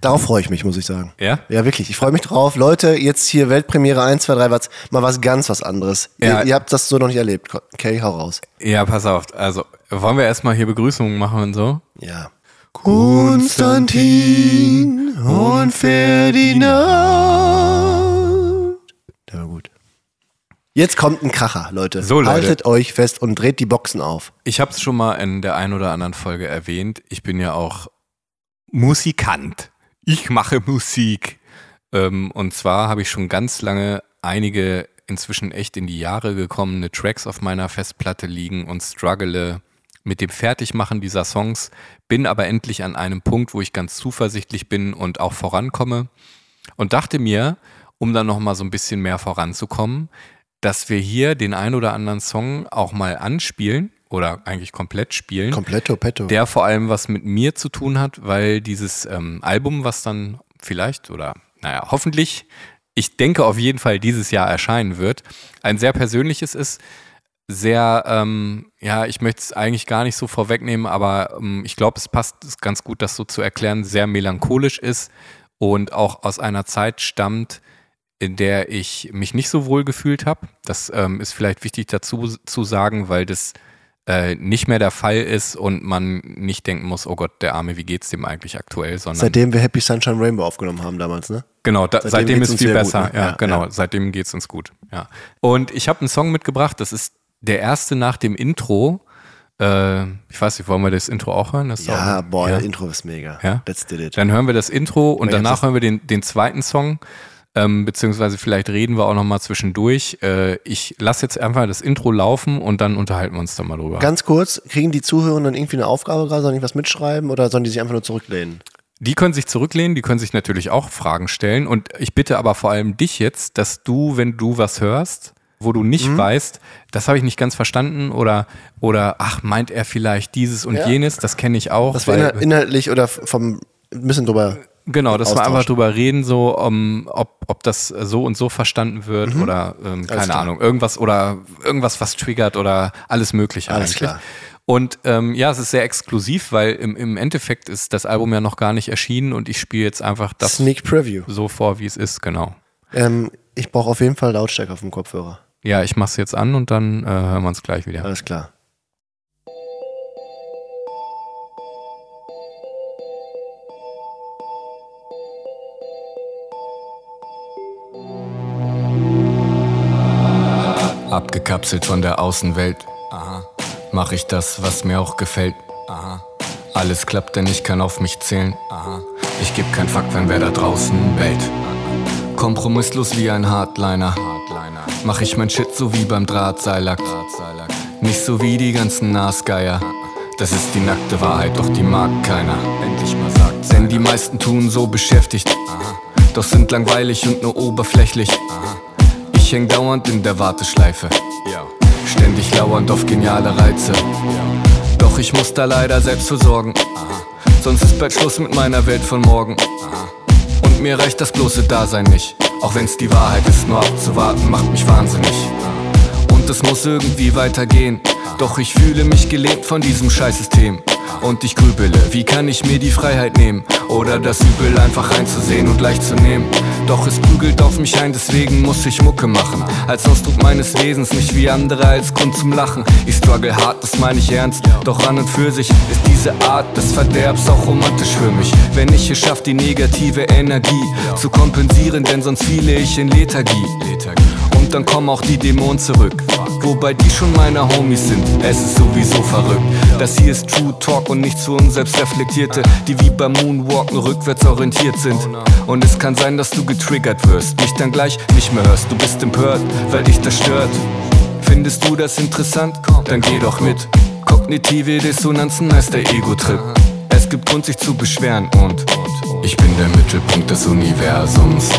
Darauf freue ich mich, muss ich sagen. Ja? Ja, wirklich. Ich freue mich drauf. Leute, jetzt hier Weltpremiere 1, 2, 3, was, mal was ganz was anderes. Ja. Ihr, ihr habt das so noch nicht erlebt. Okay, hau raus. Ja, pass auf. Also, wollen wir erstmal hier Begrüßungen machen und so? Ja. Konstantin und Ferdinand. Der war gut. Jetzt kommt ein Kracher, Leute. So, Leute. Haltet euch fest und dreht die Boxen auf. Ich habe es schon mal in der einen oder anderen Folge erwähnt. Ich bin ja auch Musikant. Ich mache Musik. Ähm, und zwar habe ich schon ganz lange einige inzwischen echt in die Jahre gekommene Tracks auf meiner Festplatte liegen und struggle mit dem Fertigmachen dieser Songs, bin aber endlich an einem Punkt, wo ich ganz zuversichtlich bin und auch vorankomme. Und dachte mir, um dann noch mal so ein bisschen mehr voranzukommen, dass wir hier den ein oder anderen Song auch mal anspielen oder eigentlich komplett spielen Kompletto petto. der vor allem was mit mir zu tun hat, weil dieses ähm, Album, was dann vielleicht oder naja, hoffentlich, ich denke auf jeden Fall dieses Jahr erscheinen wird, ein sehr persönliches ist, sehr, ähm, ja, ich möchte es eigentlich gar nicht so vorwegnehmen, aber ähm, ich glaube, es passt ganz gut, das so zu erklären, sehr melancholisch ist und auch aus einer Zeit stammt, in der ich mich nicht so wohl gefühlt habe. Das ähm, ist vielleicht wichtig dazu zu sagen, weil das äh, nicht mehr der Fall ist und man nicht denken muss, oh Gott, der Arme, wie geht's dem eigentlich aktuell, sondern Seitdem wir Happy Sunshine Rainbow aufgenommen haben damals, ne? genau, da, seitdem seitdem, ist viel sehr gut, besser. ne? ja, Ja, genau, ja. seitdem geht's uns gut. Ja. Und ich habe einen Song mitgebracht, das ist der erste nach dem Intro. Äh, ich weiß nicht, wollen wir das Intro auch hören? Das Ja, auch, boah, ja. das Intro ist mega. Ja? Let's did it. Dann hören wir das Intro und danach hören wir den, den zweiten Song. Ähm, beziehungsweise vielleicht reden wir auch noch mal zwischendurch. Äh, ich lasse jetzt einfach das Intro laufen und dann unterhalten wir uns dann mal drüber. Ganz kurz, kriegen die Zuhörer dann irgendwie eine Aufgabe gerade? Sollen die was mitschreiben oder sollen die sich einfach nur zurücklehnen? Die können sich zurücklehnen, die können sich natürlich auch Fragen stellen. Und ich bitte aber vor allem dich jetzt, dass du, wenn du was hörst, wo du nicht Mhm. weißt, das habe ich nicht ganz verstanden oder, oder ach, meint er vielleicht dieses und Ja. jenes, das kenne ich auch. Weil- inhal- inhaltlich oder vom ein bisschen drüber. Genau, dass wir einfach drüber reden, so um, ob, ob das so und so verstanden wird oder ähm, keine Mhm. Ahnung, irgendwas oder irgendwas, was triggert oder alles Mögliche Alles eigentlich. klar. Und ähm, ja, es ist sehr exklusiv, weil im, im Endeffekt ist das Album ja noch gar nicht erschienen und ich spiele jetzt einfach das Sneak Preview. so vor, wie es ist, genau. Ähm, ich brauche auf jeden Fall Lautstärke auf dem Kopfhörer. Ja, ich mach's jetzt an und dann äh, hören wir uns gleich wieder. Alles klar. Abgekapselt von der Außenwelt. Aha. Mach ich das, was mir auch gefällt. Aha. Alles klappt, denn ich kann auf mich zählen. Aha. Ich geb kein Fuck, wenn wer da draußen bellt. Kompromisslos wie ein Hardliner. Mach ich mein Shit so wie beim Drahtseilakt. Nicht so wie die ganzen Nasgeier. Das ist die nackte Wahrheit, doch die mag keiner. Endlich mal sagt. Denn die meisten tun so beschäftigt. Doch sind langweilig und nur oberflächlich. Ich häng dauernd in der Warteschleife. Ständig lauernd auf geniale Reize. Doch ich muss da leider selbst für sorgen. Sonst ist bald Schluss mit meiner Welt von morgen. Und mir reicht das bloße Dasein nicht. Auch wenn's die Wahrheit ist, nur abzuwarten macht mich wahnsinnig. Es muss irgendwie weitergehen. Doch ich fühle mich gelähmt von diesem Scheißsystem. Und ich grübele, wie kann ich mir die Freiheit nehmen? Oder das Übel einfach reinzusehen und leicht zu nehmen. Doch es prügelt auf mich ein, deswegen muss ich Mucke machen. Als Ausdruck meines Wesens, nicht wie andere als Grund zum Lachen. Ich struggle hart, das meine ich ernst. Doch an und für sich ist diese Art des Verderbs auch romantisch für mich. Wenn ich es schaff, die negative Energie zu kompensieren, denn sonst fiele ich in Lethargie. Und dann kommen auch die Dämonen zurück. Wobei die schon meine Homies sind, es ist sowieso verrückt. Das hier ist True Talk und nicht zu uns Selbstreflektierte, die wie beim Moonwalken rückwärts orientiert sind. Und es kann sein, dass du getriggert wirst, mich dann gleich nicht mehr hörst. Du bist empört, weil dich das stört. Findest du das interessant? Dann geh doch mit. Kognitive Dissonanzen heißt der Ego-Trip. Es gibt Grund, sich zu beschweren und ich bin der Mittelpunkt des Universums.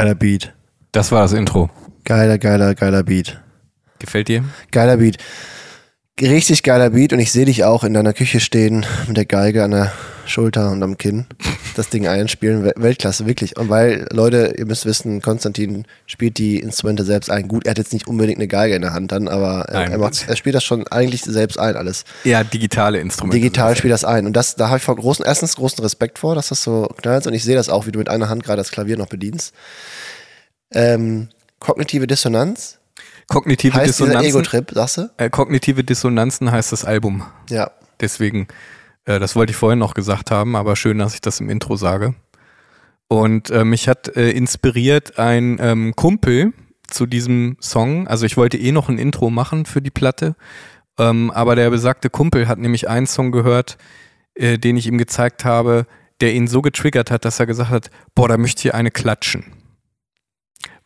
Geiler Beat. Das war das Intro. Geiler, geiler, geiler Beat. Gefällt dir? Geiler Beat. Richtig geiler Beat und ich sehe dich auch in deiner Küche stehen mit der Geige an der Schulter und am Kinn. Das Ding einspielen. Weltklasse, wirklich. Und weil, Leute, ihr müsst wissen, Konstantin spielt die Instrumente selbst ein. Gut, er hat jetzt nicht unbedingt eine Geige in der Hand dann, aber er, macht, er spielt das schon eigentlich selbst ein, alles. Ja, digitale Instrumente. Digital spielt das ein. Und das, da habe ich vor großen, erstens großen Respekt vor, dass das so knallt. Und ich sehe das auch, wie du mit einer Hand gerade das Klavier noch bedienst. Ähm, kognitive Dissonanz Kognitive heißt Dissonanzen. Ego-Trip, sagst du? Äh, kognitive Dissonanzen heißt das Album. Ja. Deswegen, äh, das wollte ich vorhin noch gesagt haben, aber schön, dass ich das im Intro sage. Und äh, mich hat äh, inspiriert ein ähm, Kumpel zu diesem Song. Also ich wollte eh noch ein Intro machen für die Platte, ähm, aber der besagte Kumpel hat nämlich einen Song gehört, äh, den ich ihm gezeigt habe, der ihn so getriggert hat, dass er gesagt hat, boah, da möchte ich eine klatschen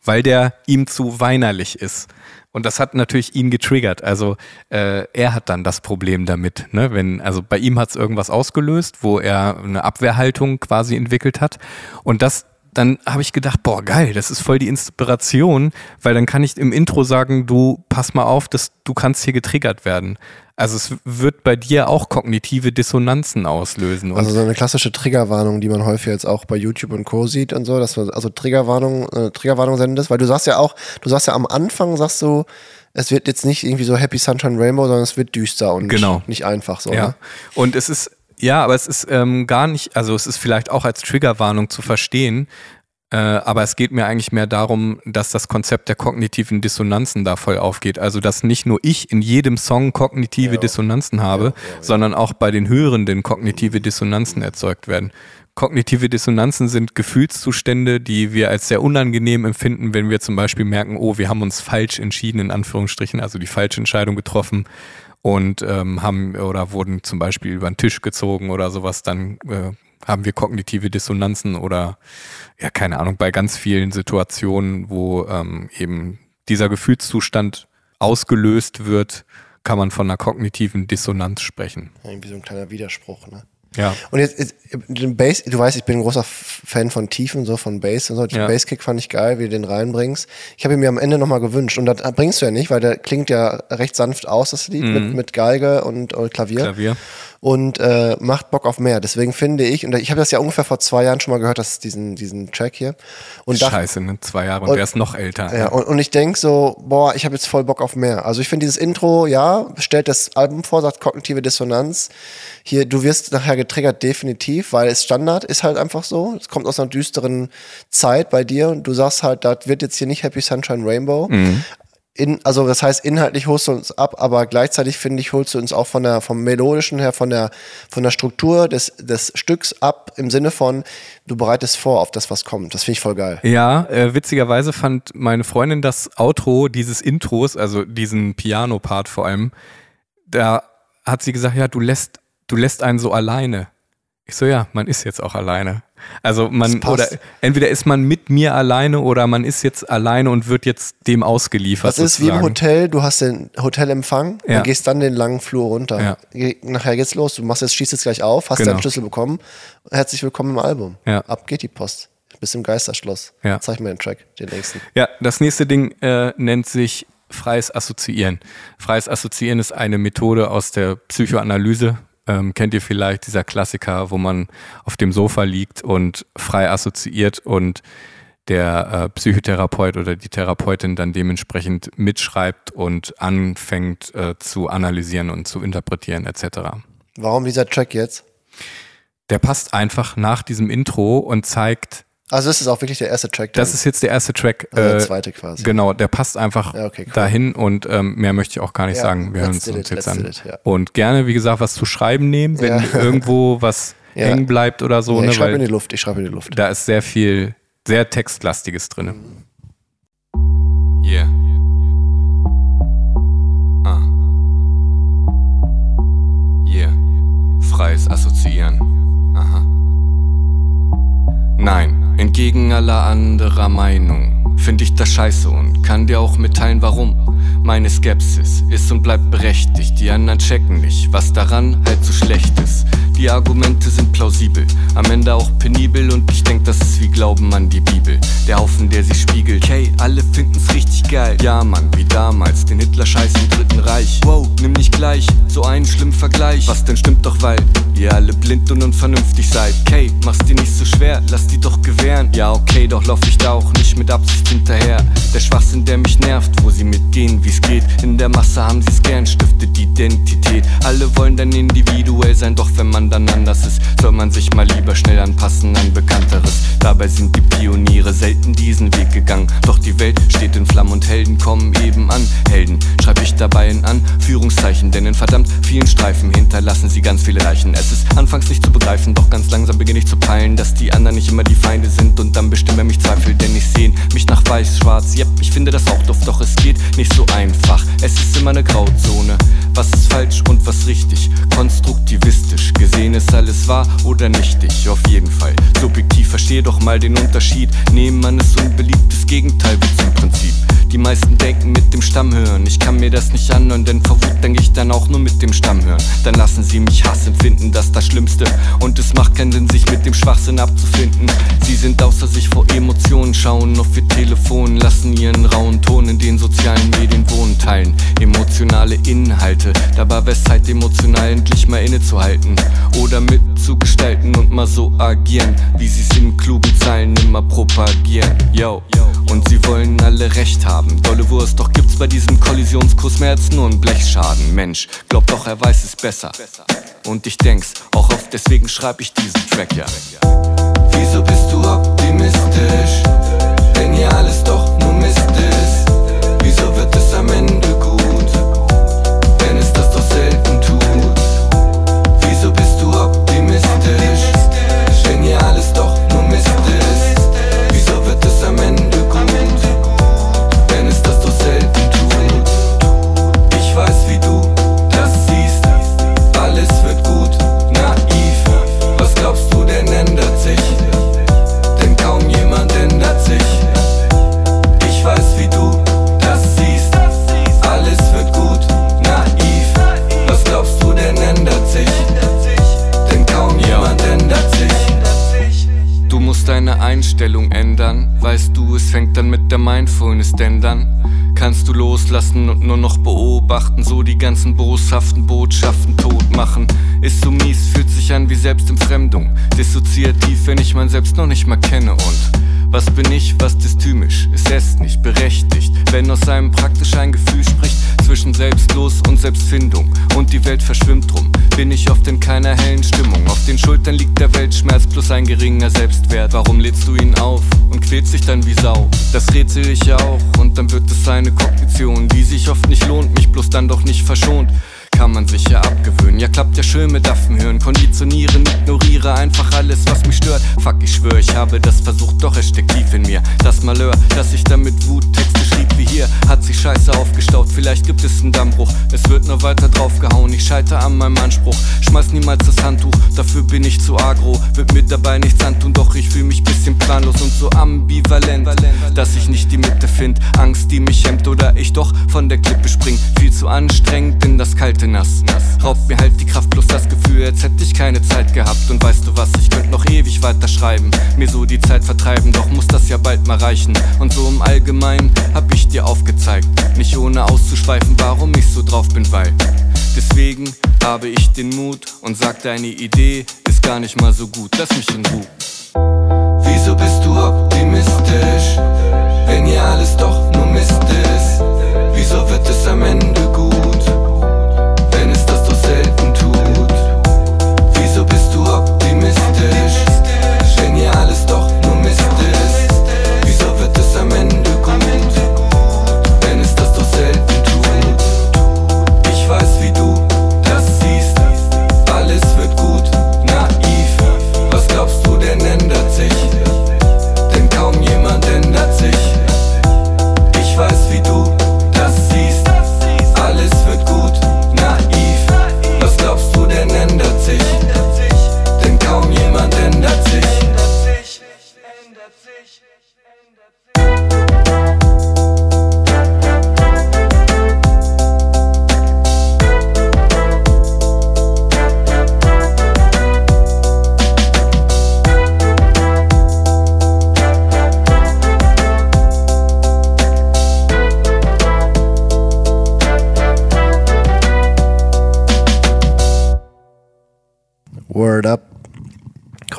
weil der ihm zu weinerlich ist. Und das hat natürlich ihn getriggert. Also äh, er hat dann das Problem damit. Ne? Wenn, also bei ihm hat es irgendwas ausgelöst, wo er eine Abwehrhaltung quasi entwickelt hat. Und das dann habe ich gedacht, boah, geil, das ist voll die Inspiration, weil dann kann ich im Intro sagen, du pass mal auf, dass du kannst hier getriggert werden. Also es wird bei dir auch kognitive Dissonanzen auslösen. also so eine klassische Triggerwarnung, die man häufig jetzt auch bei YouTube und Co. sieht und so, dass man also Triggerwarnung, äh, Triggerwarnung sendest, weil du sagst ja auch, du sagst ja am Anfang, sagst du, es wird jetzt nicht irgendwie so Happy Sunshine Rainbow, sondern es wird düster und genau. nicht einfach so. Ja. Ne? Und es ist ja, aber es ist ähm, gar nicht, also es ist vielleicht auch als Triggerwarnung zu verstehen, äh, aber es geht mir eigentlich mehr darum, dass das Konzept der kognitiven Dissonanzen da voll aufgeht. Also, dass nicht nur ich in jedem Song kognitive ja. Dissonanzen habe, ja, ja, sondern auch bei den Hörenden kognitive Dissonanzen erzeugt werden. Kognitive Dissonanzen sind Gefühlszustände, die wir als sehr unangenehm empfinden, wenn wir zum Beispiel merken, oh, wir haben uns falsch entschieden, in Anführungsstrichen, also die falsche Entscheidung getroffen und ähm, haben oder wurden zum Beispiel über den Tisch gezogen oder sowas, dann äh, haben wir kognitive Dissonanzen oder ja, keine Ahnung, bei ganz vielen Situationen, wo ähm, eben dieser Gefühlszustand ausgelöst wird, kann man von einer kognitiven Dissonanz sprechen. Irgendwie so ein kleiner Widerspruch, ne? Ja. Und jetzt, jetzt den Bass, du weißt, ich bin ein großer Fan von Tiefen, so von Bass und so. Den ja. Basskick fand ich geil, wie du den reinbringst. Ich habe ihn mir am Ende nochmal gewünscht und das bringst du ja nicht, weil der klingt ja recht sanft aus, das Lied, mhm. mit, mit Geige und, und Klavier. Klavier und äh, macht Bock auf mehr. Deswegen finde ich, und ich habe das ja ungefähr vor zwei Jahren schon mal gehört, dass diesen, diesen Track hier. Und Scheiße, ne? Zwei Jahre und, und der ist noch älter. Ja, und, und ich denke so, boah, ich habe jetzt voll Bock auf mehr. Also ich finde dieses Intro, ja, stellt das Album vor, sagt kognitive Dissonanz. Hier, du wirst nachher getriggert, definitiv, weil es Standard ist halt einfach so. Es kommt aus einer düsteren Zeit bei dir und du sagst halt, das wird jetzt hier nicht Happy Sunshine Rainbow. Mhm in, also das heißt, inhaltlich holst du uns ab, aber gleichzeitig finde ich, holst du uns auch von der, vom Melodischen her, von der, von der Struktur des, des Stücks ab, im Sinne von, du bereitest vor auf das, was kommt. Das finde ich voll geil. Ja, äh, witzigerweise fand meine Freundin das Outro dieses Intros, also diesen Piano-Part vor allem, da hat sie gesagt, ja, du lässt, du lässt einen so alleine. Ich so, ja, man ist jetzt auch alleine. Also man, oder entweder ist man mit mir alleine oder man ist jetzt alleine und wird jetzt dem ausgeliefert. Das ist sozusagen. wie im Hotel, du hast den Hotelempfang ja. und gehst dann den langen Flur runter. Ja. Nachher geht's los, du machst jetzt, schießt jetzt gleich auf, hast genau. deinen Schlüssel bekommen. Herzlich willkommen im Album. Ja. Ab geht die Post. Bis im Geisterschloss. Ja. Zeig mir den Track, den nächsten. Ja, das nächste Ding äh, nennt sich freies Assoziieren. Freies Assoziieren ist eine Methode aus der Psychoanalyse, ähm, kennt ihr vielleicht dieser Klassiker, wo man auf dem Sofa liegt und frei assoziiert und der äh, Psychotherapeut oder die Therapeutin dann dementsprechend mitschreibt und anfängt äh, zu analysieren und zu interpretieren etc. Warum dieser Track jetzt? Der passt einfach nach diesem Intro und zeigt also das ist auch wirklich der erste Track. Das ist jetzt der erste Track. Also der äh, zweite quasi. Genau, der passt einfach ja, okay, cool. dahin und ähm, mehr möchte ich auch gar nicht ja, sagen. Wir hören uns it, jetzt an. It, ja. Und gerne, wie gesagt, was zu schreiben nehmen, wenn irgendwo was hängen bleibt oder so. ich ne, schreibe in die Luft, ich schreibe in die Luft. Da ist sehr viel, sehr Textlastiges drin. Yeah. Ah. Yeah. Freies Assoziieren. Aha. Nein. Entgegen aller anderer Meinung find ich das scheiße und kann dir auch mitteilen, warum. Meine Skepsis ist und bleibt berechtigt. Die anderen checken nicht, was daran halt so schlecht ist. Die Argumente sind plausibel, am Ende auch penibel und ich denk, das ist wie Glauben an die Bibel. Der Haufen, der sie spiegelt. Okay, alle finden's richtig geil. Ja, Mann, wie damals, den Hitler-Scheiß im Dritten Reich. Wow, nimm nicht gleich so einen schlimmen Vergleich. Was denn stimmt doch, weil ihr alle blind und unvernünftig seid. Okay, mach's dir nicht so schwer, lass die doch gewähren. Ja, okay, doch lauf ich da auch nicht mit Absicht hinterher. Der Schwachsinn, der mich nervt, wo sie mitgehen, wie's geht. In der Masse haben sie's gern, stiftet Identität. Alle wollen dann individuell sein, doch wenn man dann anders ist, soll man sich mal lieber schnell anpassen an Bekannteres. Dabei sind die Pioniere selten diesen Weg gegangen. Doch die Welt steht in Flammen und Helden kommen eben an. Helden schreibe ich dabei in Anführungszeichen, denn in verdammt vielen Streifen hinterlassen sie ganz viele Leichen. Es ist anfangs nicht zu begreifen, doch ganz langsam beginne ich zu peilen, dass die anderen nicht immer die Feinde sind und dann bestimme mich Zweifel, denn ich sehne mich nach weiß, schwarz. Yep, ich finde das auch doof, doch es geht nicht so einfach. Es ist immer eine Grauzone. Was ist falsch und was richtig? Konstruktivistisch gesehen ist alles wahr oder nichtig? Auf jeden Fall. Subjektiv verstehe doch mal den Unterschied. Nehmen man es unbeliebtes Gegenteil wird zum Prinzip. Die meisten denken mit dem Stamm hören. Ich kann mir das nicht anhören, denn vor Wut denke ich dann auch nur mit dem Stamm hören. Dann lassen sie mich hassen, finden das das Schlimmste. Und es macht keinen Sinn, sich mit dem Schwachsinn abzufinden. Sie sind außer sich vor Emotionen, schauen auf ihr Telefon, lassen ihren rauen Ton in den sozialen Medien wohnen, teilen emotionale Inhalte. Dabei wär's Zeit, emotional endlich mal innezuhalten. Oder mitzugestalten und mal so agieren, wie sie's in klugen Zeilen immer propagieren. Yo. Und sie wollen alle Recht haben. Dolle Wurst, doch gibt's bei diesem Kollisionskurs mehr als nur einen Blechschaden. Mensch, glaub doch, er weiß es besser. Und ich denk's auch oft, deswegen schreib ich diesen Track ja. Wieso bist du optimistisch, wenn hier alles doch nur Mist Botschaften tot machen. Ist so mies, fühlt sich an wie Selbstentfremdung. Dissoziativ, wenn ich mein Selbst noch nicht mal kenne und. Was bin ich, was dystymisch? Ist es nicht berechtigt, wenn aus einem praktisch ein Gefühl spricht zwischen selbstlos und Selbstfindung und die Welt verschwimmt drum. Bin ich oft in keiner hellen Stimmung. Auf den Schultern liegt der Weltschmerz plus ein geringer Selbstwert. Warum lädst du ihn auf und quälst dich dann wie Sau? Das rätsel ich ja auch und dann wird es eine Kognition, die sich oft nicht lohnt, mich bloß dann doch nicht verschont kann man sich ja abgewöhnen. Ja, klappt ja schön mit Affen hören. Konditionieren, ignoriere einfach alles, was mich stört. Fuck, ich schwör, ich habe das versucht, doch es steckt tief in mir. Das Malheur, dass ich damit Wut Texte schrieb wie hier, hat sich scheiße aufgestaut. Vielleicht gibt es einen Dammbruch. Es wird nur weiter draufgehauen. Ich scheiter an meinem Anspruch. Schmeiß niemals das Handtuch, dafür bin ich zu agro. Wird mir dabei nichts antun, doch ich fühl mich bisschen planlos und so ambivalent, dass ich nicht die Mitte find. Angst, die mich hemmt oder ich doch von der Klippe spring. Viel zu anstrengend in das kalte Nass. Raubt mir halt die Kraft plus das Gefühl, als hätte ich keine Zeit gehabt. Und weißt du was, ich könnte noch ewig weiter schreiben. Mir so die Zeit vertreiben, doch muss das ja bald mal reichen. Und so im Allgemeinen hab ich dir aufgezeigt. Nicht ohne auszuschweifen, warum ich so drauf bin, weil. Deswegen habe ich den Mut und sag, deine Idee ist gar nicht mal so gut. Lass mich in Ruhe. Wieso bist du optimistisch, wenn hier alles doch nur Mist ist? Wieso wird es am Ende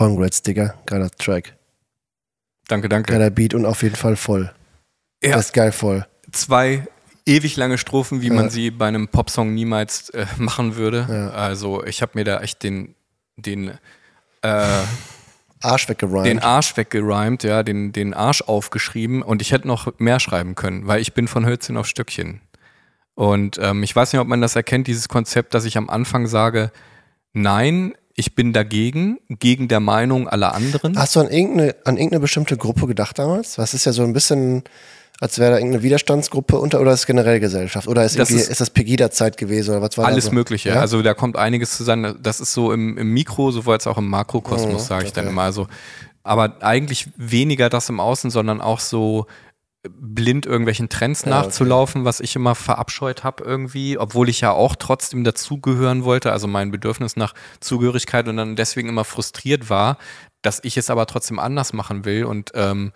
Congrats, Digga. Geiler Track. Danke, danke. Geiler Beat und auf jeden Fall voll. Ja. Das ist geil voll. Zwei ewig lange Strophen, wie Ja. man sie bei einem Popsong niemals äh, machen würde. Ja. Also ich habe mir da echt den, den, äh, Arsch weggereimt. den Arsch weggerimt, ja, den, den Arsch aufgeschrieben und ich hätte noch mehr schreiben können, weil ich bin von Hölzchen auf Stöckchen. Und ähm, ich weiß nicht, ob man das erkennt, dieses Konzept, dass ich am Anfang sage, nein, ich bin dagegen, gegen der Meinung aller anderen. Hast du an irgendeine, an irgendeine bestimmte Gruppe gedacht damals? Was ist ja so ein bisschen, als wäre da irgendeine Widerstandsgruppe unter oder ist es generell Gesellschaft? Oder ist, Das ist- ist, das Pegida-Zeit gewesen oder was war Alles da so? Mögliche. Ja? Also da kommt einiges zusammen. Das ist so im, im Mikro, sowohl als auch im Makrokosmos, Mhm, sage ich dann okay. immer. Also, aber eigentlich weniger das im Außen, sondern auch so blind irgendwelchen Trends Ja, okay. nachzulaufen, was ich immer verabscheut habe irgendwie, obwohl ich ja auch trotzdem dazugehören wollte, also mein Bedürfnis nach Zugehörigkeit und dann deswegen immer frustriert war, dass ich es aber trotzdem anders machen will und ähm,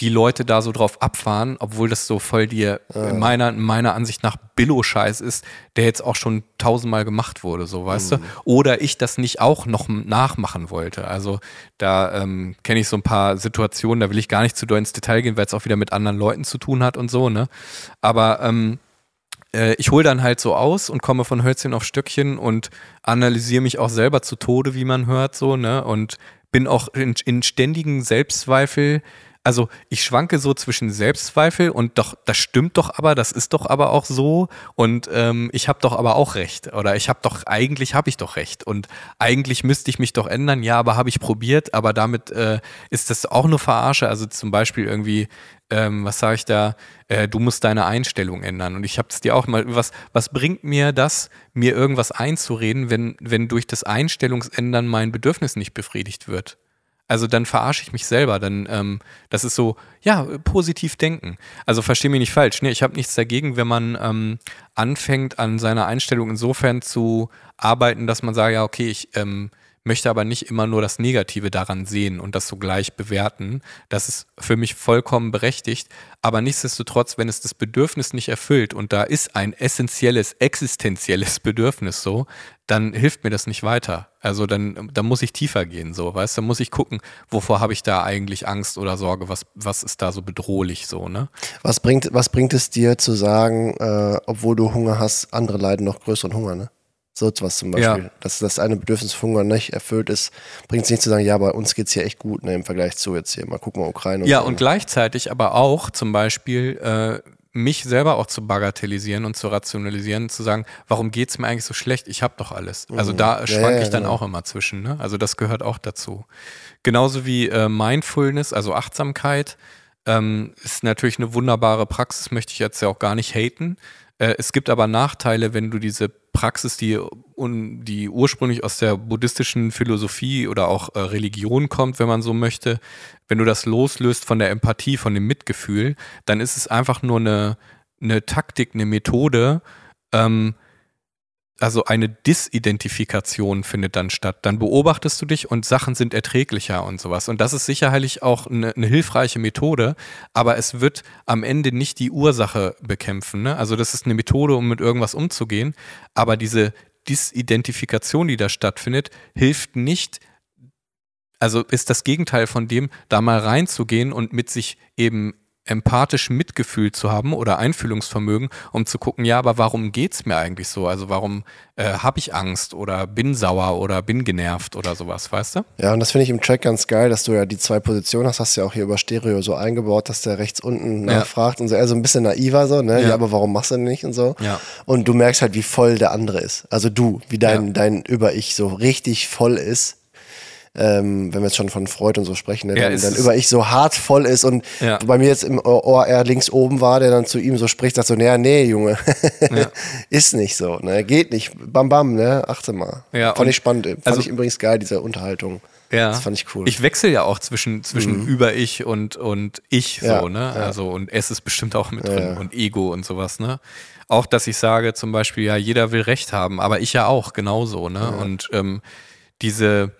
die Leute da so drauf abfahren, obwohl das so voll dir in meiner, meiner Ansicht nach Billo-Scheiß ist, der jetzt auch schon tausendmal gemacht wurde, so weißt du. Oder ich das nicht auch noch nachmachen wollte. Also da ähm, kenne ich so ein paar Situationen, da will ich gar nicht zu doll ins Detail gehen, weil es auch wieder mit anderen Leuten zu tun hat und so, ne? Aber ähm, äh, ich hole dann halt so aus und komme von Hölzchen auf Stöckchen und analysiere mich auch selber zu Tode, wie man hört, so, ne? Und bin auch in, in ständigen Selbstzweifel. Also ich schwanke so zwischen Selbstzweifel und doch, das stimmt doch aber, das ist doch aber auch so. Und ähm, ich habe doch aber auch recht. Oder ich habe doch, eigentlich habe ich doch recht. Und eigentlich müsste ich mich doch ändern, ja, aber habe ich probiert, aber damit äh, ist das auch nur Verarsche, also zum Beispiel irgendwie, ähm, was sage ich da, äh, du musst deine Einstellung ändern. Und ich habe es dir auch mal, was, was bringt mir das, mir irgendwas einzureden, wenn, wenn durch das Einstellungsändern mein Bedürfnis nicht befriedigt wird? Also dann verarsche ich mich selber. Dann, ähm, das ist so, ja, positiv denken. Also verstehe mich nicht falsch. Ne? Ich habe nichts dagegen, wenn man ähm, anfängt, an seiner Einstellung insofern zu arbeiten, dass man sagt, ja, okay, ich ähm, möchte aber nicht immer nur das Negative daran sehen und das so gleich bewerten. Das ist für mich vollkommen berechtigt. Aber nichtsdestotrotz, wenn es das Bedürfnis nicht erfüllt und da ist ein essentielles, existenzielles Bedürfnis so, dann hilft mir das nicht weiter. Also dann, dann muss ich tiefer gehen, so, weißt du, dann muss ich gucken, wovor habe ich da eigentlich Angst oder Sorge, was, was ist da so bedrohlich so, ne? Was bringt, was bringt es dir zu sagen, äh, obwohl du Hunger hast, andere leiden noch größeren Hunger, ne? So was zum Beispiel. Ja. Dass das eine Bedürfnis Hunger nicht erfüllt ist, bringt es nicht zu sagen, ja, bei uns geht's hier echt gut, ne, im Vergleich zu jetzt hier. Mal gucken, mal Ukraine Ja, so, und ne? gleichzeitig aber auch zum Beispiel äh, mich selber auch zu bagatellisieren und zu rationalisieren, zu sagen, warum geht's mir eigentlich so schlecht? Ich habe doch alles. Also da Ja, schwank ja, ich dann genau. auch immer zwischen. Ne? Also das gehört auch dazu. Genauso wie äh, Mindfulness, also Achtsamkeit, ähm, ist natürlich eine wunderbare Praxis, möchte ich jetzt ja auch gar nicht haten. Äh, es gibt aber Nachteile, wenn du diese Praxis, die, un, die ursprünglich aus der buddhistischen Philosophie oder auch äh, Religion kommt, wenn man so möchte, wenn du das loslöst von der Empathie, von dem Mitgefühl, dann ist es einfach nur eine, eine Taktik, eine Methode, ähm, also eine Disidentifikation findet dann statt. Dann beobachtest du dich und Sachen sind erträglicher und sowas. Und das ist sicherlich auch eine, eine hilfreiche Methode, aber es wird am Ende nicht die Ursache bekämpfen. Ne? Also das ist eine Methode, um mit irgendwas umzugehen, aber diese Disidentifikation, die da stattfindet, hilft nicht, also ist das Gegenteil von dem, da mal reinzugehen und mit sich eben empathisch Mitgefühl zu haben oder Einfühlungsvermögen, um zu gucken, ja, aber warum geht's mir eigentlich so? Also warum äh, habe ich Angst oder bin sauer oder bin genervt oder sowas, weißt du? Ja, und das finde ich im Track ganz geil, dass du ja die zwei Positionen hast, hast du ja auch hier über Stereo so eingebaut, dass der rechts unten Ja. nachfragt und so, also ein bisschen naiver so, ne? Ja. Ja. aber warum machst du denn nicht und so? Ja. Und du merkst halt, wie voll der andere ist. Also du, wie dein, Ja. dein Über-Ich so richtig voll ist. Ähm, wenn wir jetzt schon von Freud und so sprechen, ne? Ja, dein, es dein ist- Über-Ich so hart voll ist und Ja. bei mir jetzt im Ohr eher links oben war, der dann zu ihm so spricht, sagt so, naja, nee, Junge, ist nicht so, ne? Geht nicht, bam, bam, ne? Achte mal. Ja, Fand ich spannend. Fand also- ich übrigens geil, diese Unterhaltung. Ja. Das fand ich cool. Mhm. Ich wechsle ja auch zwischen, zwischen über-Ich und, und ich Ja, so, ne? ja. Also, und es ist bestimmt auch mit Ja, drin ja. und Ego und sowas, ne? Auch, dass ich sage zum Beispiel, ja, jeder will Recht haben, aber ich ja auch, genauso, ne? Und ähm, diese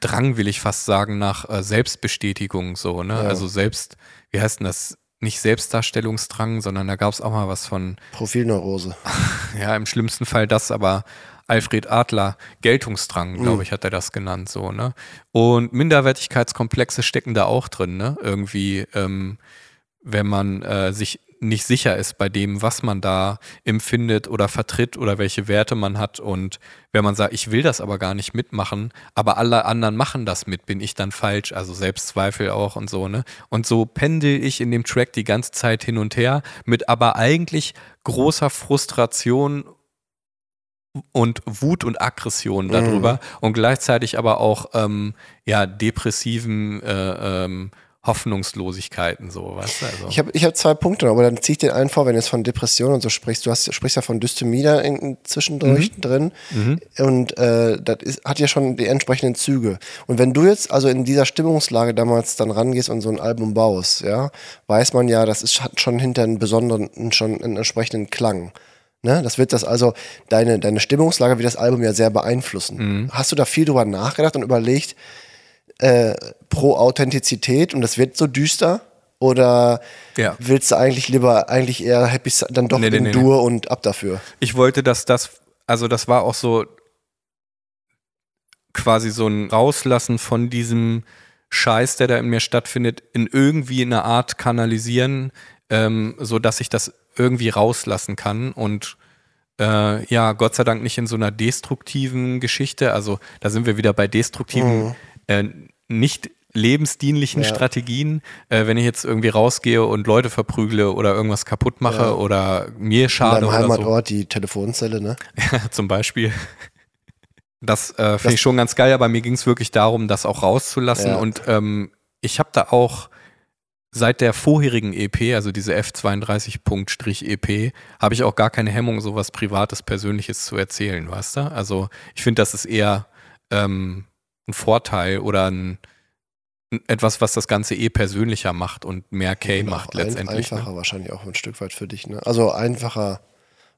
Drang, will ich fast sagen, nach äh, Selbstbestätigung, so, ne? Ja. Also selbst, wie heißt denn das? Nicht Selbstdarstellungsdrang, sondern da gab es auch mal was von, Profilneurose. ja, im schlimmsten Fall das, aber Alfred Adler, Geltungsdrang, glaube ich, hat er das genannt, so, ne? Und Minderwertigkeitskomplexe stecken da auch drin, ne? Irgendwie, ähm, wenn man äh, sich nicht sicher ist bei dem, was man da empfindet oder vertritt oder welche Werte man hat. Und wenn man sagt, ich will das aber gar nicht mitmachen, aber alle anderen machen das mit, bin ich dann falsch? Also Selbstzweifel auch und so, ne? Und so pendel ich in dem Track die ganze Zeit hin und her mit aber eigentlich großer Frustration und Wut und Aggression darüber und gleichzeitig aber auch ähm, ja depressiven äh, ähm, Hoffnungslosigkeiten, so, weißt du? Also. Ich habe ich hab zwei Punkte, aber dann ziehe ich den einen vor, wenn du jetzt von Depressionen und so sprichst. Du hast, sprichst ja von Dystomie da zwischendurch Mhm. drin. Und äh, das ist, hat ja schon die entsprechenden Züge. Und wenn du jetzt also in dieser Stimmungslage damals dann rangehst und so ein Album baust, ja, weiß man ja, das ist, hat schon hinter einen besonderen, schon einen entsprechenden Klang. Ne? Das wird das also, deine, deine Stimmungslage wird das Album ja sehr beeinflussen. Mhm. Hast du da viel drüber nachgedacht und überlegt, äh, pro Authentizität und das wird so düster? Oder Ja. willst du eigentlich lieber eigentlich eher Happy dann doch Nee, nee, in nee, Dur und ab dafür? Ich wollte, dass das, also das war auch so quasi so ein Rauslassen von diesem Scheiß, der da in mir stattfindet, in irgendwie eine Art kanalisieren, ähm, so dass ich das irgendwie rauslassen kann und äh, ja, Gott sei Dank nicht in so einer destruktiven Geschichte. Also da sind wir wieder bei destruktiven, äh, nicht lebensdienlichen Ja. Strategien. Äh, wenn ich jetzt irgendwie rausgehe und Leute verprügle oder irgendwas kaputt mache Ja. oder mir In schade deinem oder so. Heimatort die Telefonzelle, ne? zum Beispiel. Das äh, finde ich schon ganz geil, aber mir ging es wirklich darum, das auch rauszulassen. Ja. Und ähm, ich habe da auch seit der vorherigen EP, also diese F32.EP, E habe ich auch gar keine Hemmung, sowas Privates, Persönliches zu erzählen, weißt du? Also ich finde, das ist eher ähm, ein Vorteil oder ein, etwas, was das Ganze eh persönlicher macht und mehr K Und macht auch ein, letztendlich. Einfacher Ne? wahrscheinlich auch ein Stück weit für dich, ne? Also einfacher,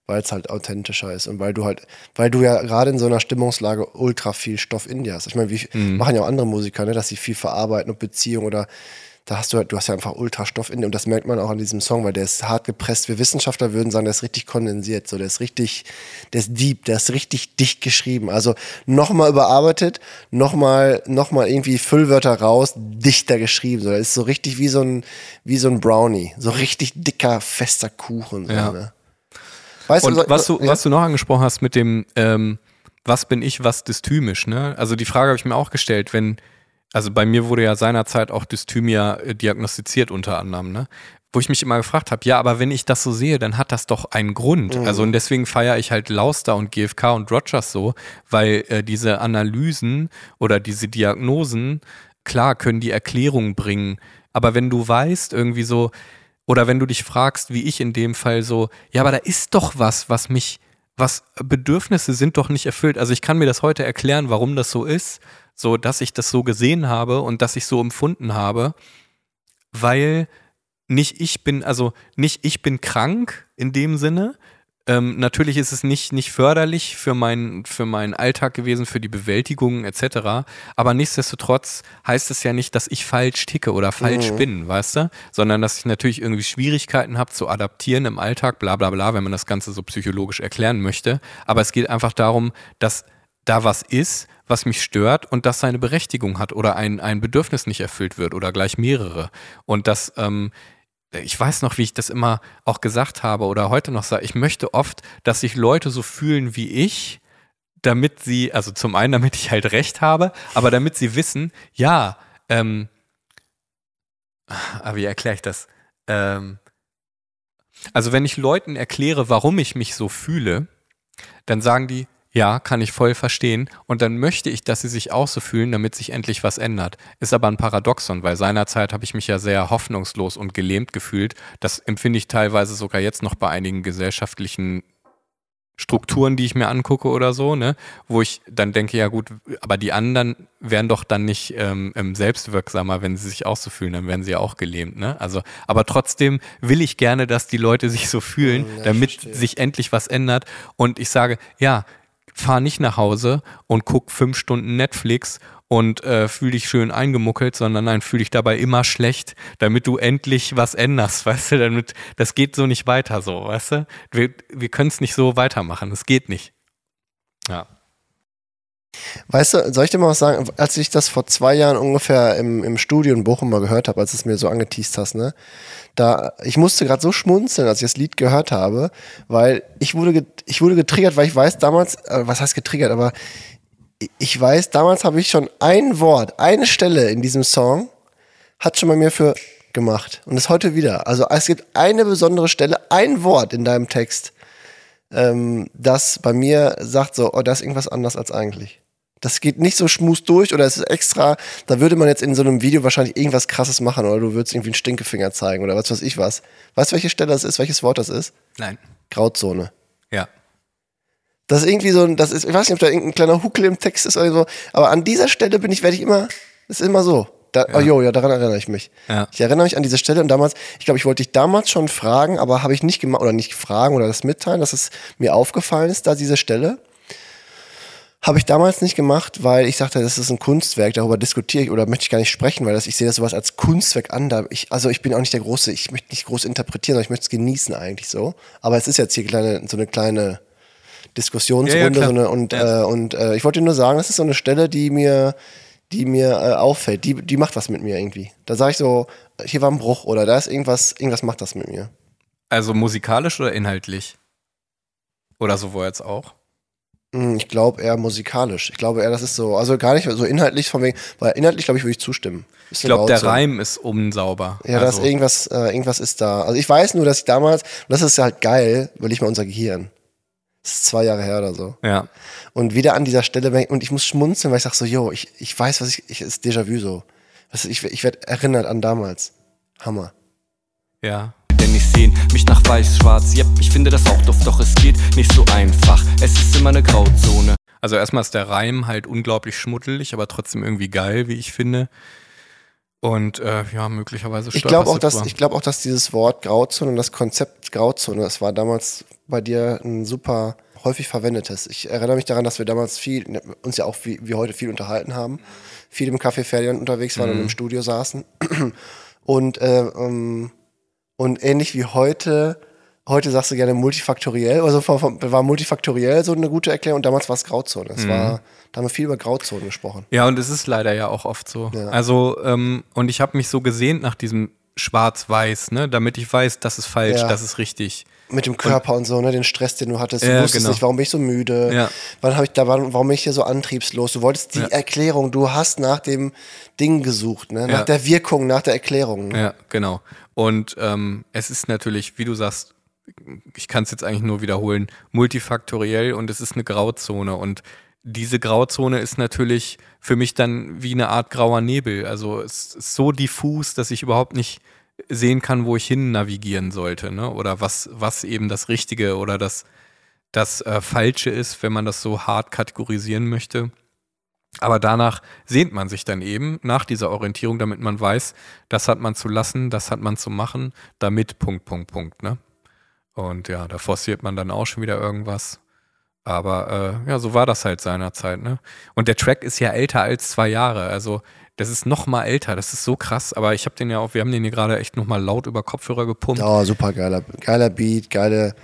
weil es halt authentischer ist und weil du halt, weil du ja gerade in so einer Stimmungslage ultra viel Stoff in dir hast. Ich meine, wie Mhm. machen ja auch andere Musiker, ne, dass sie viel verarbeiten und Beziehung oder da hast du halt, du hast ja einfach ultra Stoff in dir und das merkt man auch an diesem Song, weil der ist hart gepresst. Wir Wissenschaftler würden sagen, der ist richtig kondensiert, so der ist richtig, der ist deep, der ist richtig dicht geschrieben. Also nochmal überarbeitet, nochmal, nochmal irgendwie Füllwörter raus, dichter geschrieben. So, der ist so richtig wie so ein, wie so ein Brownie, so richtig dicker, fester Kuchen. So, Ja. ne? Weißt Und so- was du, ja? was du noch angesprochen hast mit dem, ähm, was bin ich, was dystymisch, ne? Also die Frage habe ich mir auch gestellt, wenn, also bei mir wurde ja seinerzeit auch Dysthymia äh, diagnostiziert unter anderem, ne? Wo ich mich immer gefragt habe, ja, aber wenn ich das so sehe, dann hat das doch einen Grund. Mhm. Also und deswegen feiere ich halt Lauster und GFK und Rogers so, weil äh, diese Analysen oder diese Diagnosen, klar, können die Erklärung bringen. Aber wenn du weißt, irgendwie so, oder wenn du dich fragst, wie ich in dem Fall so, ja, aber da ist doch was, was mich, was Bedürfnisse sind doch nicht erfüllt. Also ich kann mir das heute erklären, warum das so ist, so dass ich das so gesehen habe und dass ich so empfunden habe, weil nicht ich bin, also nicht ich bin krank in dem Sinne. Ähm, natürlich ist es nicht, nicht förderlich für, mein, für meinen Alltag gewesen, für die Bewältigung etc. Aber nichtsdestotrotz heißt es ja nicht, dass ich falsch ticke oder falsch bin, weißt du? Sondern dass ich natürlich irgendwie Schwierigkeiten habe zu adaptieren im Alltag, bla bla bla, wenn man das Ganze so psychologisch erklären möchte. Aber es geht einfach darum, dass da was ist, was mich stört und das seine Berechtigung hat oder ein, ein Bedürfnis nicht erfüllt wird oder gleich mehrere. Und das, ähm, ich weiß noch, wie ich das immer auch gesagt habe oder heute noch sage, ich möchte oft, dass sich Leute so fühlen wie ich, damit sie, also zum einen, damit ich halt recht habe, aber damit sie wissen, ja, ähm, aber wie erkläre ich das? Ähm, also wenn ich Leuten erkläre, warum ich mich so fühle, dann sagen die, ja, kann ich voll verstehen. Und dann möchte ich, dass sie sich auch so fühlen, damit sich endlich was ändert. Ist aber ein Paradoxon, weil seinerzeit habe ich mich ja sehr hoffnungslos und gelähmt gefühlt. Das empfinde ich teilweise sogar jetzt noch bei einigen gesellschaftlichen Strukturen, die ich mir angucke oder so, ne, wo ich dann denke, ja gut, aber die anderen wären doch dann nicht ähm, ähm, selbstwirksamer, wenn sie sich auch so fühlen, dann wären sie ja auch gelähmt, ne? Also, aber trotzdem will ich gerne, dass die Leute sich so fühlen, Ja, ich damit sich endlich was ändert. Und ich sage, ja, fahr nicht nach Hause und guck fünf Stunden Netflix und äh, fühl dich schön eingemuckelt, sondern nein, fühl dich dabei immer schlecht, damit du endlich was änderst, weißt du, damit, das geht so nicht weiter so, weißt du? Wir, wir können es nicht so weitermachen, es geht nicht. Ja. Weißt du, soll ich dir mal was sagen? Als ich das vor zwei Jahren ungefähr im, im Studio in Bochum mal gehört habe, als du es mir so angeteased hast, ne? Da, ich musste gerade so schmunzeln, als ich das Lied gehört habe, weil ich wurde, ich wurde getriggert, weil ich weiß damals, äh, was heißt getriggert, aber ich weiß, damals habe ich schon ein Wort, eine Stelle in diesem Song, hat schon bei mir für gemacht. Und ist heute wieder. Also es gibt eine besondere Stelle, ein Wort in deinem Text, ähm, das bei mir sagt so, oh, da ist irgendwas anders als eigentlich. Das geht nicht so schmus durch oder es ist extra, da würde man jetzt in so einem Video wahrscheinlich irgendwas krasses machen oder du würdest irgendwie einen Stinkefinger zeigen oder was weiß ich was. Weißt du, welche Stelle das ist, welches Wort das ist? Nein. Grauzone. Ja. Das ist irgendwie so ein, das ist, ich weiß nicht, ob da irgendein kleiner Huckel im Text ist oder so, aber an dieser Stelle bin ich, werde ich immer, das ist immer so. Da, Oh jo, ja, daran erinnere ich mich. Ja. Ich erinnere mich an diese Stelle und damals, ich glaube, ich wollte dich damals schon fragen, aber habe ich nicht gemacht, oder nicht fragen oder das mitteilen, dass es mir aufgefallen ist, da diese Stelle. Habe ich damals nicht gemacht, weil ich sagte, das ist ein Kunstwerk, darüber diskutiere ich oder möchte ich gar nicht sprechen, weil das, ich sehe das sowas als Kunstwerk an. Da ich, also ich bin auch nicht der große, ich möchte nicht groß interpretieren, sondern ich möchte es genießen eigentlich so. Aber es ist jetzt hier kleine, so eine kleine Diskussionsrunde Ja, ja, so eine, und, Ja. äh, und äh, ich wollte nur sagen, das ist so eine Stelle, die mir, die mir äh, auffällt, die, die macht was mit mir irgendwie. Da sage ich so, hier war ein Bruch oder da ist irgendwas, irgendwas macht das mit mir. Also musikalisch oder inhaltlich? Oder sowohl als auch? Hm, Ich glaube eher musikalisch. Ich glaube eher, das ist so, also gar nicht so inhaltlich von wegen, weil inhaltlich glaube ich würde ich zustimmen. Ist Ich glaube, der. Reim ist unsauber. Ja, also, ist irgendwas, äh, irgendwas ist da. Also ich weiß nur, dass ich damals, und das ist halt geil, weil ich mal unser Gehirn. Das ist zwei Jahre her oder so. ja. Und wieder an dieser Stelle, und ich muss schmunzeln, weil ich sage so, jo, ich, ich weiß, was ich, ich ist Déjà-vu so. Ich ich werde erinnert an damals. Hammer. Ja. Sehn mich nach weiß-schwarz. Yep, ich finde das auch doof, doch es geht nicht so einfach. Es ist immer eine Grauzone. Also erstmal ist der Reim halt unglaublich schmuddelig, aber trotzdem irgendwie geil, wie ich finde. Und äh, ja, möglicherweise Ich glaube auch, dass, ich glaube auch, dass dieses Wort Grauzone und das Konzept Grauzone, das war damals bei dir ein super häufig verwendetes. Ich erinnere mich daran, dass wir damals viel, uns ja auch wie, wie heute viel unterhalten haben, viel im Café Ferdinand unterwegs waren und im Studio saßen. Und, äh, ähm, und ähnlich wie heute, heute sagst du gerne multifaktoriell, also war multifaktoriell so eine gute Erklärung und damals war es Grauzone. Es war, da haben wir viel über Grauzone gesprochen. Ja, und es ist leider ja auch oft so. Ja. Also, ähm, und ich habe mich so gesehnt nach diesem Schwarz-Weiß, ne, damit ich weiß, das ist falsch, Ja. das ist richtig. Mit dem Körper und, so, ne, den Stress, den du hattest. Du Ja, wusstest genau. nicht, warum bin ich so müde? Ja. Wann habe ich da, wann, warum bin ich hier so antriebslos? Du wolltest die Ja. Erklärung, du hast nach dem Ding gesucht, ne? Nach der Wirkung, nach der Erklärung. ne? Ja, genau. Und ähm, es ist natürlich, wie du sagst, ich kann es jetzt eigentlich nur wiederholen, multifaktoriell und es ist eine Grauzone. Und diese Grauzone ist natürlich für mich dann wie eine Art grauer Nebel. Also es ist so diffus, dass ich überhaupt nicht sehen kann, wo ich hin navigieren sollte, ne? Oder was, was eben das Richtige oder das, das äh, Falsche ist, wenn man das so hart kategorisieren möchte. Aber danach sehnt man sich dann eben nach dieser Orientierung, damit man weiß, das hat man zu lassen, das hat man zu machen, damit Punkt, Punkt, Punkt, ne? Und ja, da forciert man dann auch schon wieder irgendwas. Aber äh, ja, so war das halt seinerzeit, ne? Und der Track ist ja älter als zwei Jahre. Also das ist noch mal älter. Das ist so krass. Aber ich habe den ja auch, wir haben den hier gerade echt noch mal laut über Kopfhörer gepumpt. Oh, super geiler, geiler Beat, geile.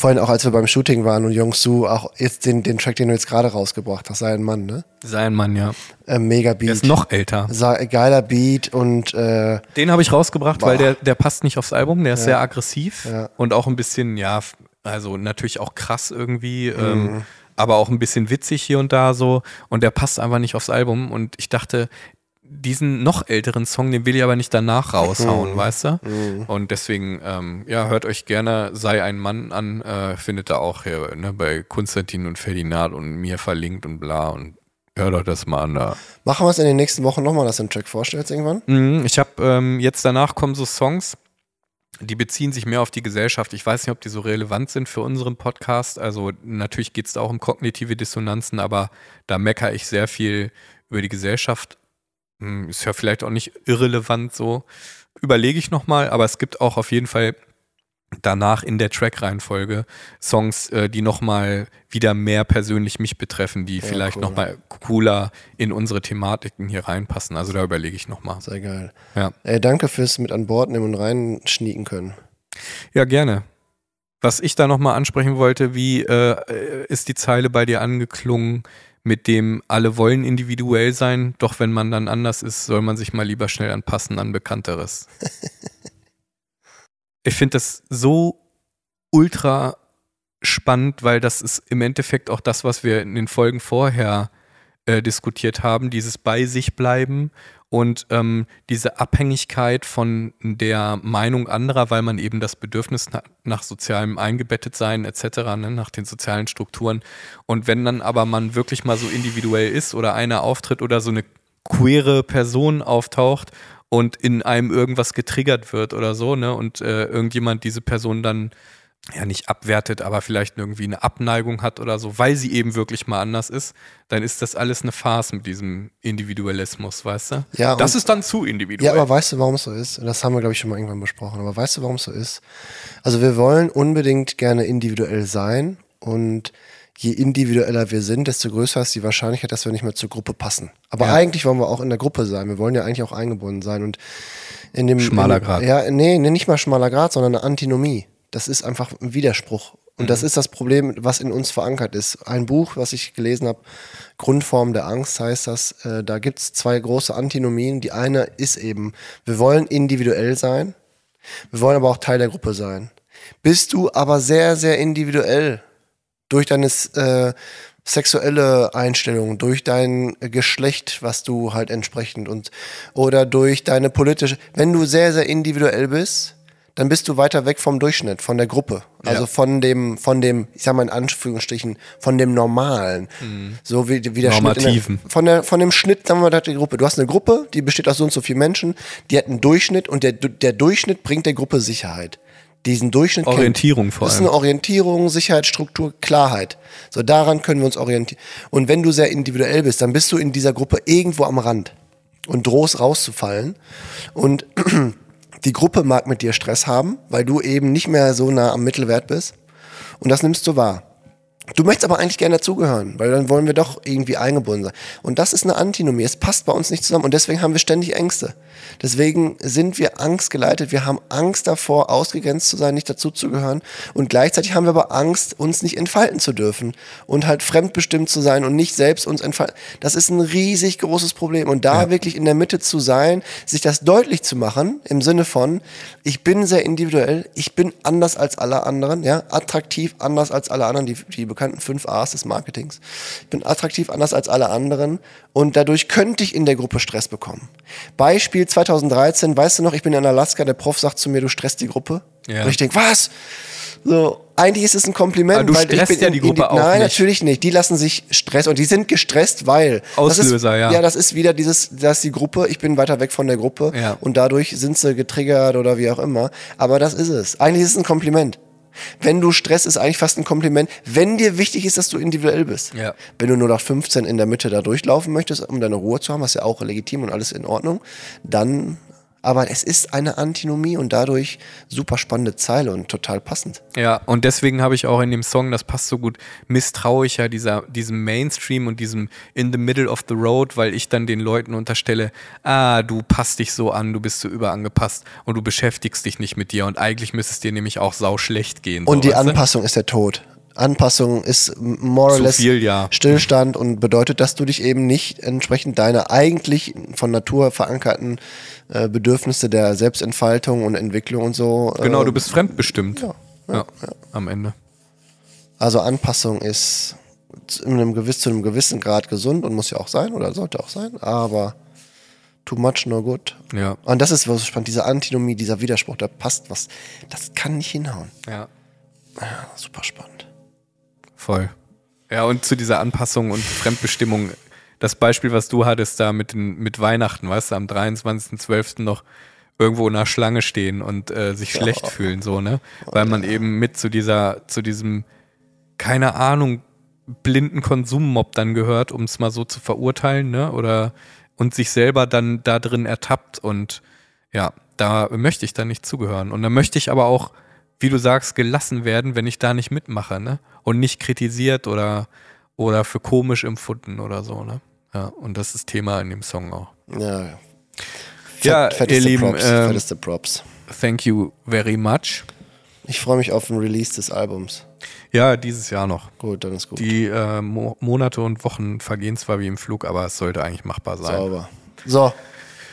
Vorhin auch, als wir beim Shooting waren und Youngsu, auch jetzt den, den Track, den du jetzt gerade rausgebracht hast, sei ein Mann, ne? Sein Mann, ja. Äh, mega Beat. Der ist noch älter. Sa- geiler Beat und äh, Den habe ich rausgebracht, weil Boah. der, der passt nicht aufs Album. Der ist sehr aggressiv Ja. und auch ein bisschen, ja, also natürlich auch krass irgendwie, Mhm. ähm, aber auch ein bisschen witzig hier und da so. Und der passt einfach nicht aufs Album. Und ich dachte, diesen noch älteren Song, den will ich aber nicht danach raushauen, Mhm. weißt du? Und deswegen, ähm, ja, hört euch gerne Sei ein Mann an, äh, findet ihr auch hier ne, bei Konstantin und Ferdinand und mir verlinkt und bla und hört euch das mal an da. machen wir es in den nächsten Wochen nochmal, dass du den Track vorstellst irgendwann? Mhm, Ich habe ähm, jetzt danach kommen so Songs, die beziehen sich mehr auf die Gesellschaft. Ich weiß nicht, ob die so relevant sind für unseren Podcast. Also natürlich geht es da auch um kognitive Dissonanzen, aber da meckere ich sehr viel über die Gesellschaft. Hm, Ist ja vielleicht auch nicht irrelevant so. Überlege ich nochmal, aber es gibt auch auf jeden Fall danach in der Track-Reihenfolge Songs, äh, die nochmal wieder mehr persönlich mich betreffen, die vielleicht cool. nochmal cooler in unsere Thematiken hier reinpassen. Also da überlege ich nochmal. Sehr geil. Ja. Ey, danke fürs mit an Bord nehmen und reinschnieken können. Ja, gerne. Was ich da nochmal ansprechen wollte, wie äh, ist die Zeile bei dir angeklungen, mit dem alle wollen individuell sein, doch wenn man dann anders ist, soll man sich mal lieber schnell anpassen an Bekannteres. ich finde das so ultra spannend, weil das ist im Endeffekt auch das, was wir in den Folgen vorher äh, diskutiert haben, dieses bei sich bleiben und ähm, diese Abhängigkeit von der Meinung anderer, weil man eben das Bedürfnis nach, nach sozialem eingebettet sein etc., ne, nach den sozialen Strukturen. Und wenn dann aber man wirklich mal so individuell ist oder einer auftritt oder so eine queere Person auftaucht und in einem irgendwas getriggert wird oder so, ne, und äh, irgendjemand diese Person dann ja nicht abwertet, aber vielleicht irgendwie eine Abneigung hat oder so, weil sie eben wirklich mal anders ist, dann ist das alles eine Farce mit diesem Individualismus, weißt du? Ja, das ist dann zu individuell. Ja, aber weißt du, warum es so ist? Das haben wir, glaube ich, schon mal irgendwann besprochen. Aber weißt du, warum es so ist? Also wir wollen unbedingt gerne individuell sein und je individueller wir sind, desto größer ist die Wahrscheinlichkeit, dass wir nicht mehr zur Gruppe passen. Aber Ja. eigentlich wollen wir auch in der Gruppe sein. Wir wollen ja eigentlich auch eingebunden sein und in dem Schmaler in, Grat. Ja, nee, nee, nicht mal schmaler Grad, sondern eine Antinomie. Das ist einfach ein Widerspruch. Und Mhm. das ist das Problem, was in uns verankert ist. Ein Buch, was ich gelesen habe, Grundform der Angst heißt das, äh, da gibt es zwei große Antinomien. Die eine ist eben, wir wollen individuell sein, wir wollen aber auch Teil der Gruppe sein. Bist du aber sehr, sehr individuell durch deine äh, sexuelle Einstellung, durch dein Geschlecht, was du halt entsprechend und oder durch deine politische, wenn du sehr, sehr individuell bist, dann bist du weiter weg vom Durchschnitt, von der Gruppe. Also Ja. von dem, von dem, ich sag mal in Anführungsstrichen, von dem Normalen. So wie, wie der Schnitt. Normativen. der, von, der, von dem Schnitt, sagen wir mal, der Gruppe. Du hast eine Gruppe, die besteht aus so und so vielen Menschen, die hat einen Durchschnitt und der, der Durchschnitt bringt der Gruppe Sicherheit. Diesen Durchschnitt kennt- Orientierung vor Das ist allem. eine Orientierung, Sicherheit, Struktur, Klarheit. So daran können wir uns orientieren. Und wenn du sehr individuell bist, dann bist du in dieser Gruppe irgendwo am Rand und drohst rauszufallen. Und die Gruppe mag mit dir Stress haben, weil du eben nicht mehr so nah am Mittelwert bist. Und das nimmst du wahr. Du möchtest aber eigentlich gerne dazugehören, weil dann wollen wir doch irgendwie eingebunden sein. Und das ist eine Antinomie. Es passt bei uns nicht zusammen und deswegen haben wir ständig Ängste. Deswegen sind wir angstgeleitet. Wir haben Angst davor, ausgegrenzt zu sein, nicht dazuzugehören. Und gleichzeitig haben wir aber Angst, uns nicht entfalten zu dürfen und halt fremdbestimmt zu sein und nicht selbst uns entfalten. Das ist ein riesig großes Problem. Und da wirklich in der Mitte zu sein, sich das deutlich zu machen, im Sinne von, ich bin sehr individuell, ich bin anders als alle anderen, ja, attraktiv anders als alle anderen, die, die bekannten fünf A's des Marketings. Ich bin attraktiv anders als alle anderen und dadurch könnte ich in der Gruppe Stress bekommen. Beispiel 2013, weißt du noch, ich bin in Alaska, der Prof sagt zu mir, du stresst die Gruppe. Ja. Und ich denke, was? So, eigentlich ist es ein Kompliment, Aber du weil ich stresst bin ja in- die in Gruppe auch Nein, nicht. natürlich nicht. Die lassen sich Stress und die sind gestresst, weil das Auslöser, ist, ja. Ja, das ist wieder dieses, dass die Gruppe, ich bin weiter weg von der Gruppe Ja. und dadurch sind sie getriggert oder wie auch immer. Aber das ist es. Eigentlich ist es ein Kompliment. Wenn du Stress ist eigentlich fast ein Kompliment, wenn dir wichtig ist, dass du individuell bist. Ja. Wenn du nur nach 15 in der Mitte da durchlaufen möchtest, um deine Ruhe zu haben, was ja auch legitim und alles in Ordnung, dann, aber es ist eine Antinomie und dadurch super spannende Zeile und total passend. Ja, und deswegen habe ich auch in dem Song, das passt so gut, misstrauischer dieser, diesem Mainstream und diesem in the middle of the road, weil ich dann den Leuten unterstelle, ah, du passt dich so an, du bist so überangepasst und du beschäftigst dich nicht mit dir und eigentlich müsste es dir nämlich auch sau schlecht gehen. Und so, die weißt du? Anpassung ist der Tod. Anpassung ist more or less viel, ja. Stillstand und bedeutet, dass du dich eben nicht entsprechend deiner eigentlich von Natur verankerten äh, Bedürfnisse der Selbstentfaltung und Entwicklung und so. Äh, Genau, du bist fremdbestimmt. ja, Ja, am Ende. Also Anpassung ist zu einem, gewiss, zu einem gewissen Grad gesund und muss ja auch sein oder sollte auch sein, aber too much no good. Ja. Und das ist was spannend, diese Antinomie, dieser Widerspruch, da passt was. Das kann nicht hinhauen. Ja. Super spannend. Voll. Ja, und zu dieser Anpassung und Fremdbestimmung, das Beispiel, was du hattest da mit, den, mit Weihnachten, weißt du, am 23.12. noch irgendwo in einer Schlange stehen und äh, sich schlecht fühlen, so, ne? Weil man eben mit zu dieser, zu diesem, keine Ahnung, blinden Konsummob dann gehört, um es mal so zu verurteilen, ne? Oder und sich selber dann da drin ertappt und ja, da möchte ich dann nicht zugehören. Und da möchte ich aber auch, wie du sagst, gelassen werden, wenn ich da nicht mitmache, ne? Und nicht kritisiert oder, oder für komisch empfunden oder so, ne? Ja, und das ist Thema in dem Song auch. Ja, ja. Fett- ihr Lieben, Props, ähm, fetteste Props. Thank you very much. Ich freue mich auf den Release des Albums. Ja, dieses Jahr noch. Gut, dann ist gut. Die äh, Mo Monate und Wochen vergehen zwar wie im Flug, aber es sollte eigentlich machbar sein. Sauber. So,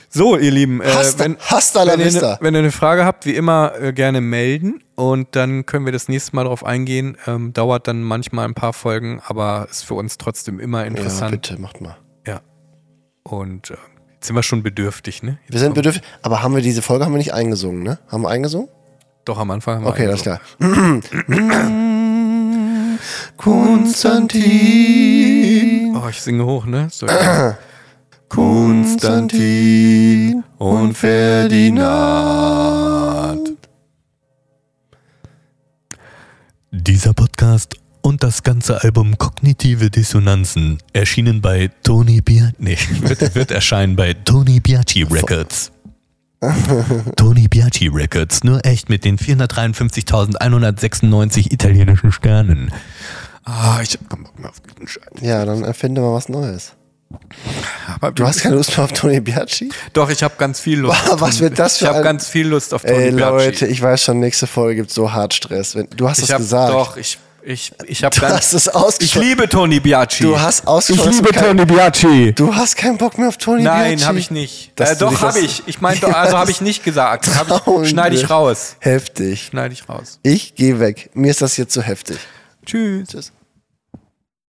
So, ihr Lieben, äh, Hasta- wenn, hasta la wenn, ihr vista. wenn ihr eine Frage habt, wie immer äh, gerne melden und dann können wir das nächste Mal darauf eingehen. Ähm, dauert dann manchmal ein paar Folgen, aber ist für uns trotzdem immer ja, interessant. bitte, macht mal. Ja. Und äh, jetzt sind wir schon bedürftig, ne? Jetzt Wir sind bedürftig, aber haben wir diese Folge haben wir nicht eingesungen, ne? Haben wir eingesungen? Doch am Anfang. haben wir Okay, alles eingesungen. klar. Konstantin. Oh, ich singe hoch, ne? So, Konstantin und Ferdinand. Dieser Podcast und das ganze Album Kognitive Dissonanzen erschienen bei Tony Biati, nee, wird, wird erscheinen bei Tony Biati Records. Tony Biati Records, nur echt mit den 453.196 italienischen Sternen. Ah, ich hab keinen Bock mehr auf diesen Scheiß. Ja, dann erfinde mal was Neues. Aber Du hast keine Lust mehr auf Tony Biaggi? Doch, ich habe ganz viel Lust. Was wird das für Ich habe ganz viel Lust auf Tony Ey, Biaggi. Leute, ich weiß schon, nächste Folge gibt so hart Stress. Du hast ich es gesagt. Doch, ich, ich, ich habe Du ganz. hast es Ich liebe Tony Biaggi. Du hast Ich ausgesprochen. liebe du kein- Tony Biaggi. Du hast keinen Bock mehr auf Tony Nein, Biaggi? habe ich nicht. Äh, doch, habe ich. Ich meine, also habe ich nicht gesagt. Ich, schneide ich raus. Heftig. Schneide ich raus. Ich gehe weg. Mir ist das jetzt zu heftig. Tschüss. Tschüss.